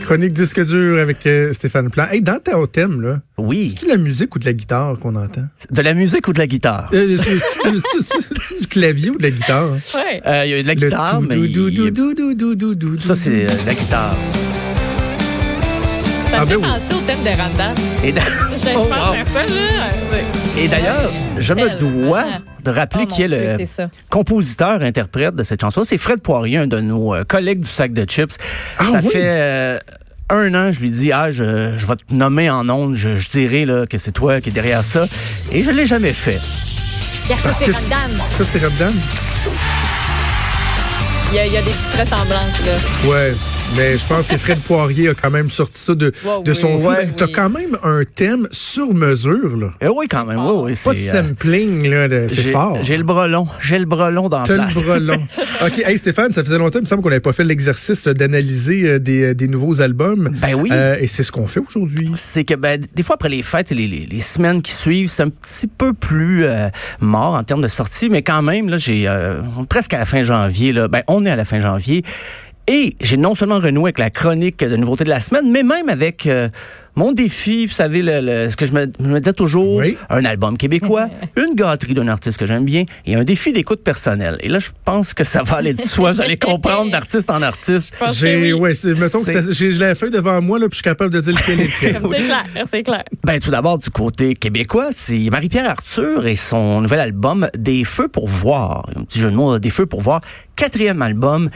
Chronique disque dur avec euh, Stéphane Plan. Hey, dans ton thème, là, Oui. c'est-tu de la musique ou de la guitare qu'on entend? De la musique ou de la guitare? Euh, c'est- du clavier ou de la guitare? hein? Ouais. Euh, Il y a de la guitare, mais ça, c'est euh, de la guitare. Ça Ah, me fait ben oui. penser au thème de Randall. Et d'a- Je Oh, pense wow. à ça, là. Et d'ailleurs, je me dois de rappeler Oh, qui est Dieu, le c'est ça. compositeur-interprète de cette chanson. C'est Fred Poirier, un de nos euh, collègues du sac de chips. Ah ça oui? fait euh, un an, je lui dis, ah, je, je vais te nommer en ondes, je, je dirai là, que c'est toi qui es derrière ça. Et je l'ai jamais fait. Ça, Parce c'est que ça, c'est Robdan? Il y, a, il y a des petites ressemblances, là. Ouais. Mais je pense que Fred Poirier a quand même sorti ça de, de son oui, coup. ouais, Ben, T'as oui. quand même un thème sur mesure, là. Eh oui, quand même, oui, oui. Pas de euh, sampling, là. de- C'est fort. J'ai le bras long. J'ai le bras long dans la T'as place. le bras long. OK. Hey, Stéphane, ça faisait longtemps, il me semble qu'on n'avait pas fait l'exercice euh, d'analyser euh, des, euh, des nouveaux albums. Ben oui. Euh, et c'est ce qu'on fait aujourd'hui. c'est que ben, des fois après les fêtes et les, les, les semaines qui suivent, c'est un petit peu plus euh, mort en termes de sortie, mais quand même, là, j'ai euh, on est presque à la fin janvier. Là, ben, on est à la fin janvier. Et j'ai non seulement renoué avec la chronique de nouveautés de la semaine, mais même avec euh, mon défi, vous savez, le, le- ce que je me, je me disais toujours, Oui. un album québécois, une gâterie d'un artiste que j'aime bien et un défi d'écoute personnelle. Et là, je pense que ça va aller de soi. Vous allez comprendre d'artiste en artiste. Je pense que J'ai, oui. ouais, c'est- mettons que j'ai la feuille devant moi, là, puis je suis capable de dire lequel est lequel. C'est clair, c'est clair. Ben, tout d'abord, du côté québécois, c'est Marie-Pierre Arthur et son nouvel album Des Feux pour voir. Un petit jeu de mots, Des Feux pour voir. Quatrième album.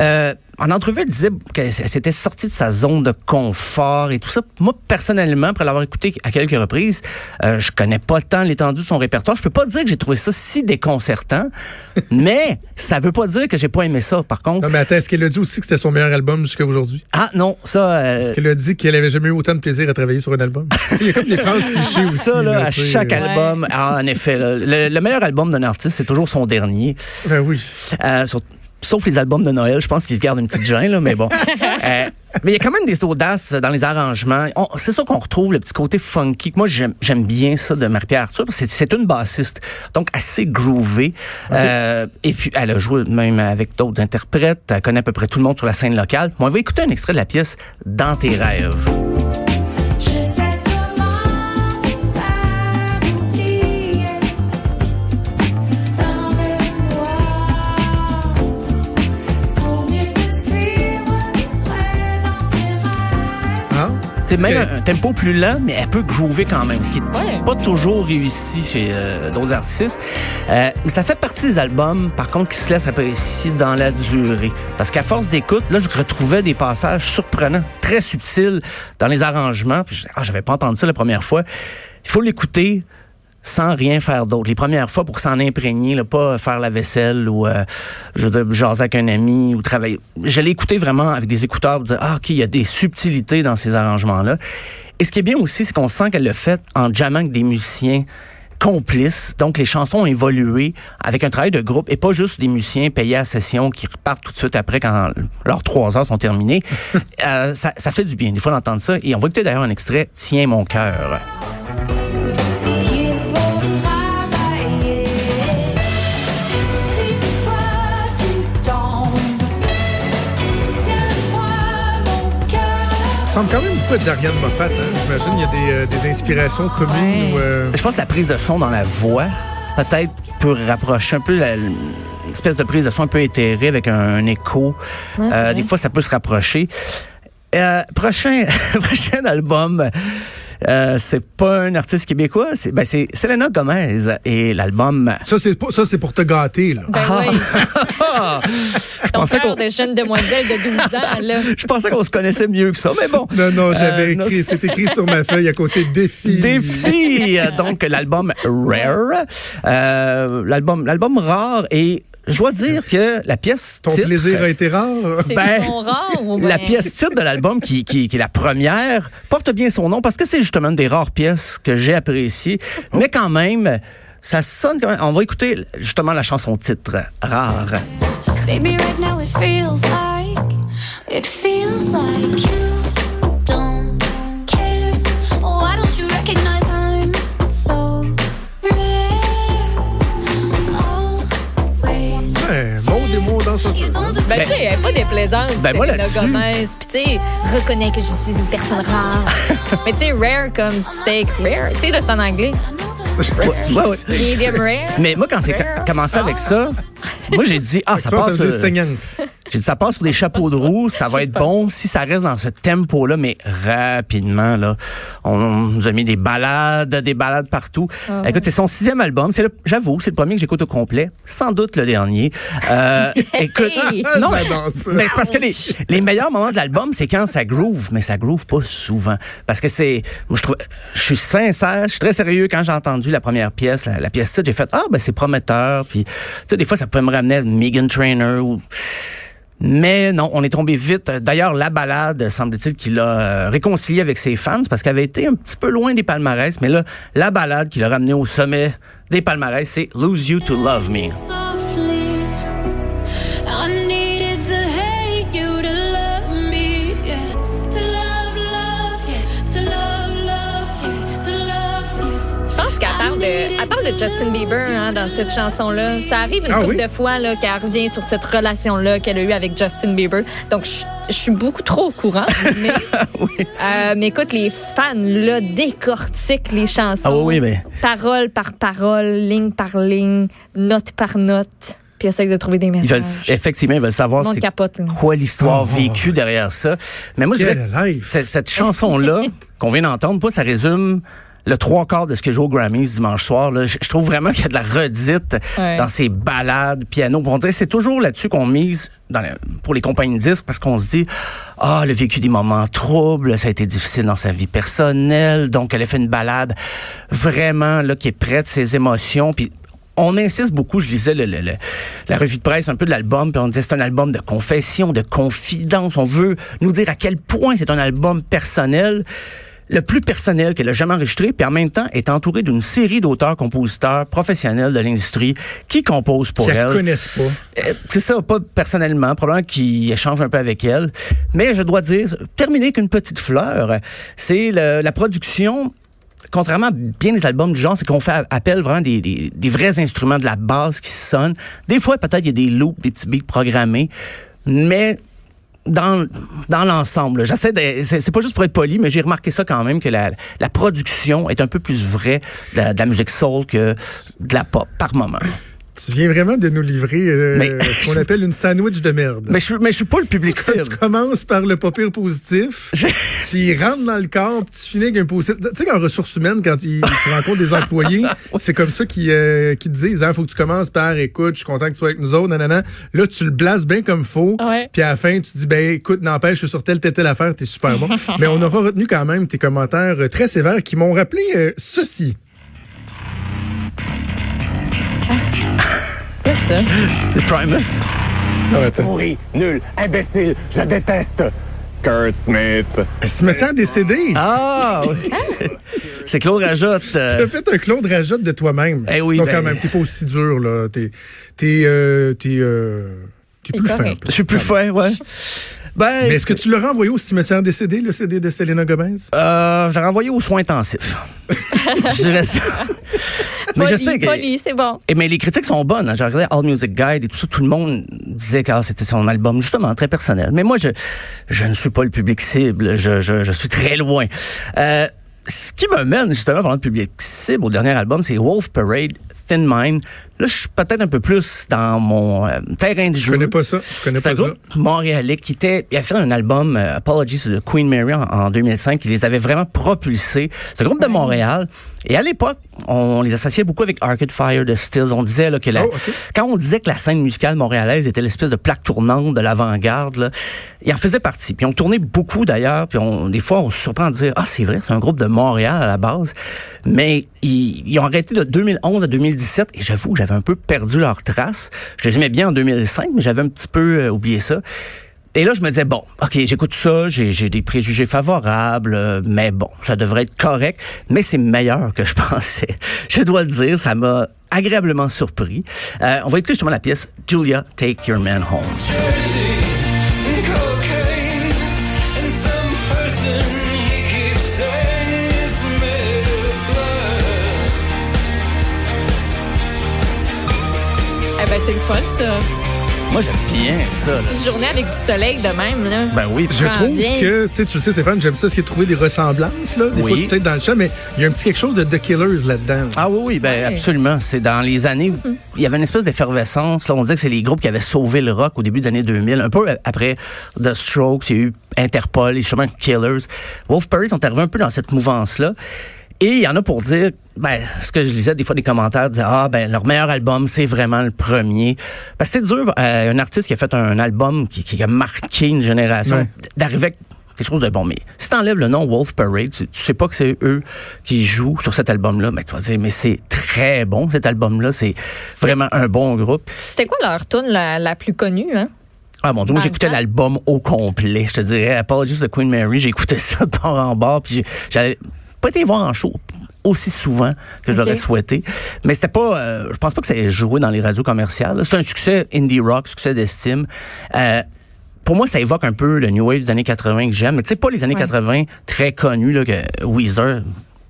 Euh, en entrevue, elle disait qu'elle s'était sortie de sa zone de confort et tout ça. Moi, personnellement, après l'avoir écouté à quelques reprises, euh, je connais pas tant l'étendue de son répertoire. Je peux pas dire que j'ai trouvé ça si déconcertant, mais ça veut pas dire que j'ai pas aimé ça, par contre. Non, mais attends, est-ce qu'elle a dit aussi que c'était son meilleur album jusqu'à aujourd'hui? Ah non, ça... euh, Est-ce qu'elle a dit qu'elle avait jamais eu autant de plaisir à travailler sur un album? Il y a comme des phrases clichés aussi. ça, là, à chaque Ouais. album, ah, en effet, là, le, le meilleur album d'un artiste, c'est toujours son dernier. Ben oui. Euh, sur- sauf les albums de Noël, je pense qu'ils se gardent une petite gêne, là, mais bon. Euh, mais il y a quand même des audaces dans les arrangements. C'est ça qu'on retrouve, le petit côté funky. Moi, j'aime bien ça de Marie-Pierre Arthur. parce que C'est une bassiste, donc assez groovée. Euh, et puis, elle a joué même avec d'autres interprètes. Elle connaît à peu près tout le monde sur la scène locale. Moi, on va écouter un extrait de la pièce Dans tes rêves. C'est même un, tempo plus lent, mais elle peut groover quand même, ce qui n'est Ouais. pas toujours réussi chez euh, d'autres artistes. Euh, mais ça fait partie des albums, par contre, qui se laissent apprécier dans la durée. Parce qu'à force d'écoute, là, je retrouvais des passages surprenants, très subtils dans les arrangements. Puis je ah, j'avais pas entendu ça la première fois. Il faut l'écouter sans rien faire d'autre. Les premières fois pour s'en imprégner, là, pas faire la vaisselle ou euh, je veux dire, jaser avec un ami ou travailler. Je l'ai écouté vraiment avec des écouteurs pour dire ah ok il y a des subtilités dans ces arrangements là. Et ce qui est bien aussi, c'est qu'on sent qu'elle le fait en jammant avec des musiciens complices. Donc, les chansons ont évolué avec un travail de groupe et pas juste des musiciens payés à session qui repartent tout de suite après quand leurs trois heures sont terminées. Euh, ça, ça fait du bien, des fois, d'entendre ça. Et on va écouter d'ailleurs un extrait, Tiens mon cœur. Ressemble quand même beaucoup à de l'Ariane Moffat. Hein? J'imagine qu'il y a des, euh, des inspirations communes. Ouais. ou, euh, Je pense que la prise de son dans la voix, peut-être, peut rapprocher un peu la- une espèce de prise de son un peu éthérée avec un, un écho. Ouais, Euh, des fois, ça peut se rapprocher. Euh, prochain, prochain album. Euh, c'est pas un artiste québécois, c'est ben c'est Selena Gomez et l'album. Ça, c'est pas- ça, c'est pour te gâter, là. Ben Ah. oui, Je ton pensais cœur qu'on de jeune demoiselle de 12 ans, là. je pensais qu'on se connaissait mieux que ça, mais bon. Non, non, j'avais Euh, non, écrit, c'est écrit sur ma feuille à côté défi. Défi, donc l'album Rare, Euh, l'album l'album rare et je dois dire que la pièce Ton titre, plaisir a été rare. Ben, son rare ou la pièce titre de l'album, qui, qui, qui est la première, porte bien son nom parce que c'est justement une des rares pièces que j'ai appréciées. Mais quand même, ça sonne quand même. On va écouter justement la chanson titre, Rare. Baby, right now it feels like, it feels like you Ouais, mon démon dans son You don't do Ben, tu sais, elle est pas déplaisante. Ben, moi, là-dessus- Gomez. Puis, tu sais, reconnais que je suis une personne rare. Mais, tu sais, rare comme steak rare. Tu sais, là, c'est en anglais. Ouais, ouais. Medium rare. Mais moi, quand c'est commencé avec ça, moi, j'ai dit, ah, ça passe. ça veut dire euh, saignante. J'ai dit, ça passe sur des chapeaux de roue, ça va être bon si ça reste dans ce tempo-là, mais rapidement, là. On, nous a mis des balades, des balades partout. Écoute, c'est son sixième album. C'est le, j'avoue, c'est le premier que j'écoute au complet. Sans doute le dernier. Euh, écoute, non, mais c'est parce que les, les meilleurs moments de l'album, c'est quand ça groove, mais ça groove pas souvent. Parce que c'est, moi, je trouve, je suis sincère, je suis très sérieux quand j'ai entendu la première pièce, la, la pièce titre, j'ai fait, ah, ben, c'est prometteur. Puis, tu sais, des fois, ça peut me ramener à Megan Trainer ou, mais non, on est tombé vite. D'ailleurs, la balade, semble-t-il, qu'il a euh, réconcilié avec ses fans parce qu'elle avait été un petit peu loin des palmarès. Mais là, la balade qui l'a ramené au sommet des palmarès, c'est Lose You to Love Me. De, Justin Bieber hein, dans cette chanson-là. Ça arrive une Ah couple oui? de fois là, qu'elle revient sur cette relation-là qu'elle a eue avec Justin Bieber. Donc, je, je suis beaucoup trop au courant. Mais, euh, mais écoute, les fans là, décortiquent les chansons. Ah oui, oui, mais- Parole par parole, ligne par ligne, note par note. Puis essayent de trouver des Ils veulent, messages. effectivement, ils veulent Le savoir c'est capote. quoi l'histoire Oh. vécue derrière ça. Mais moi, je dirais cette, cette chanson-là qu'on vient d'entendre, pas, ça résume le trois quarts de ce que joue au Grammys dimanche soir. Là. Je, je trouve vraiment qu'il y a de la redite Ouais. dans ces balades, piano. On dirait c'est toujours là-dessus qu'on mise dans la- pour les compagnies de disques parce qu'on se dit, ah, elle a vécu des moments troubles, ça a été difficile dans sa vie personnelle, donc elle a fait une balade vraiment là qui est prête ses émotions. Puis on insiste beaucoup, je lisais le- le- le- la revue de presse un peu de l'album, puis on disait c'est un album de confession, de confidence. On veut nous dire à quel point c'est un album personnel, le plus personnel qu'elle a jamais enregistré, puis en même temps est entouré d'une série d'auteurs-compositeurs professionnels de l'industrie qui composent pour Qui elle. connaissent pas. Euh, C'est ça, pas personnellement, probablement qu'ils échangent un peu avec elle. Mais je dois dire, terminer avec une petite fleur, c'est la production. Contrairement à bien des albums du genre, c'est qu'on fait appel vraiment des, des, des vrais instruments de la basse qui sonnent. Des fois, peut-être il y a des loops, des petits beats programmés, mais dans, dans l'ensemble, j'essaie de, c'est, c'est pas juste pour être poli, mais j'ai remarqué ça quand même que la, la production est un peu plus vraie de la, de la musique soul que de la pop par moment. Tu viens vraiment de nous livrer euh, Mais- ce qu'on appelle une sandwich de merde. Mais je, suis- mais je suis pas le public tu cible. commences par le pas pire positif, Je- tu y rentres dans le corps, puis tu finis avec un positif. Tu sais, qu'en ressources humaines, quand ils, tu rencontres des employés, c'est comme ça qu'ils euh, qu'ils te disent, il faut que tu commences par, écoute, je suis content que tu sois avec nous autres, nanana. Là, tu le blases bien comme faut, Ouais. puis à la fin, tu dis, ben écoute, n'empêche, je suis sur telle, telle, telle affaire, t'es super bon. Mais on aura retenu quand même tes commentaires euh, très sévères qui m'ont rappelé euh, ceci. C'est. The Primus? Non, attends. pourri, nul, imbécile, je déteste. Kurt Smith. Cimetière décédé. Ah, oui. c'est Claude Rajotte. euh, Tu as fait un Claude Rajotte de toi-même. Eh oui, Donc, ben- quand même, t'es pas aussi dur, là. T'es, t'es, euh, t'es, euh, t'es plus fin. je suis plus fin, ouais. Ben, Mais est-ce que tu l'auras envoyé au cimetière décédé, le CD de Selena Gomez? euh, j'ai renvoyé aux soins intensifs. je dirais ça. Mais je sais que. poli, c'est bon. Et mais les critiques sont bonnes. hein. J'ai regardé All Music Guide et tout ça. Tout le monde disait que ah, c'était son album, justement, très personnel. Mais moi, je, je ne suis pas le public cible. Je, je, je suis très loin. Euh, ce qui me mène, justement, pendant le public cible au dernier album, c'est Wolf Parade, Thin Mind. Là, je suis peut-être un peu plus dans mon euh, terrain de Je jeu. connais pas ça. Je connais C'est un pas ça. groupe montréalais qui était, il a fait un album euh, Apologies to the Queen Mary en, en 2005 qui les avait vraiment propulsés. C'est un groupe de Montréal. Et à l'époque, on les associait beaucoup avec Arcade Fire de Stills. On disait là, que la- Oh, ok. quand on disait que la scène musicale montréalaise était l'espèce de plaque tournante de l'avant-garde, là, il en faisait partie. Puis on tournait beaucoup d'ailleurs. Puis on, des fois, on se surprend de dire ah c'est vrai, c'est un groupe de Montréal à la base. Mais ils, ils ont arrêté de 2011 à 2017 et j'avoue, j'avais un peu perdu leur trace. Je les aimais bien en 2005, mais j'avais un petit peu euh, oublié ça. Et là, je me disais, bon, OK, j'écoute ça, j'ai des préjugés favorables, euh, mais bon, ça devrait être correct, mais c'est meilleur que je pensais. Je dois le dire, ça m'a agréablement surpris. Euh, on va écouter justement la pièce Julia, Take Your Man Home. Ben, c'est le fun, ça. Moi, j'aime bien ça. là. Une journée avec du soleil de même, là. Ben oui, Je trouve bien. que, tu sais, tu le sais, Stéphane, j'aime ça, de trouver des ressemblances, là. Des Oui. fois, je suis peut-être dans le champ, mais il y a un petit quelque chose de The Killers là-dedans. Ah oui, oui, ben absolument. C'est dans les années, il y avait une espèce d'effervescence. Là, on disait que c'est les groupes qui avaient sauvé le rock au début des années 2000. Un peu après The Strokes, il y a eu Interpol, justement Killers. Wolf Parade sont arrivés un peu dans cette mouvance-là. Et il y en a pour dire, ben, ce que je lisais des fois des commentaires disaient, ah, ben, leur meilleur album, c'est vraiment le premier. Parce que c'est dur, euh, un artiste qui a fait un album qui, qui a marqué une génération, Ouais. d'arriver avec quelque chose de bon. Mais si t'enlèves le nom Wolf Parade, tu, tu sais pas que c'est eux qui jouent sur cet album-là, mais tu vas dire, mais c'est très bon, cet album-là. C'est vraiment un bon groupe. C'était quoi leur tune la, la plus connue, hein? Ah mon dieu, moi j'écoutais l'album au complet. Je te dirais, Apologies de Queen Mary, j'ai écouté ça de bord en bord, puis j'avais pas été voir en show aussi souvent que Ok. j'aurais souhaité. Mais c'était pas, euh, je pense pas que ça ait joué dans les radios commerciales. C'est un succès indie rock, succès d'estime. Euh, pour moi, ça évoque un peu le New Wave des années 80 que j'aime. Mais tu sais, pas les années Ouais. 80 très connus, là, que Weezer,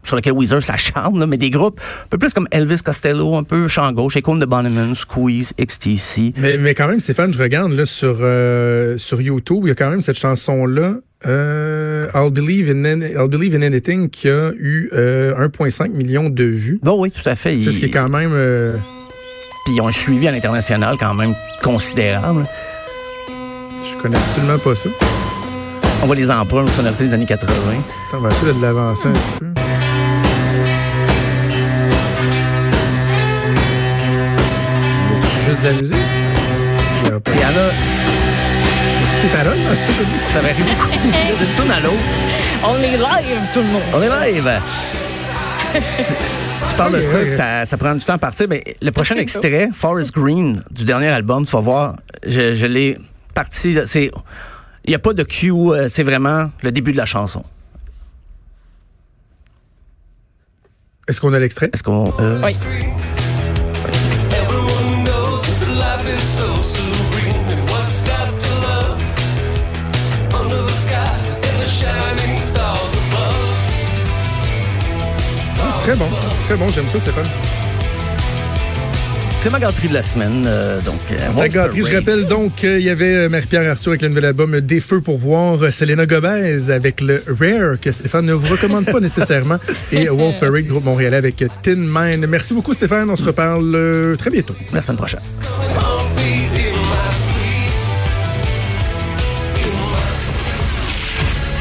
sur lequel Weezer s'acharne, là, mais des groupes un peu plus comme Elvis Costello, un peu champ gauche, Icône de Bonneman, Squeeze, XTC. Mais, mais quand même, Stéphane, je regarde là sur, euh, sur YouTube, il y a quand même cette chanson-là, euh, I'll, Believe in Any- I'll Believe in Anything, qui a eu euh, 1,5 million de vues. Bon, oui, tout à fait. C'est ce qui est quand même... euh, Puis ils ont un suivi à l'international quand même considérable. je connais absolument pas ça. On voit les emprunts aux sonorités des années 80. Attends, on va essayer de l'avancer un petit peu. De la musique. Il y a des paroles ça varie beaucoup. D'une tourne à l'autre. On est live, tout le monde. On est live. tu, tu parles de ça, que ça, ça prend du temps à partir. Mais le prochain extrait, Forest Green, du dernier album, tu vas voir, je, je l'ai parti. C'est, il n'y a pas de cue, euh, c'est vraiment le début de la chanson. Est-ce qu'on a l'extrait? Est-ce qu'on. euh, Oui. Très bon. Très bon, j'aime ça, Stéphane. C'est ma gâterie de la semaine. euh, donc, euh, Ta Wolf gâterie, je rappelle donc qu'il y avait euh, Marie-Pierre Arthur avec le nouvel album Des Feux pour voir, euh, Selena Gomez avec le Rare que Stéphane ne vous recommande pas nécessairement et Wolf Parade, groupe montréalais avec Tin Mine. Merci beaucoup Stéphane, on se reparle euh, très bientôt. La semaine prochaine.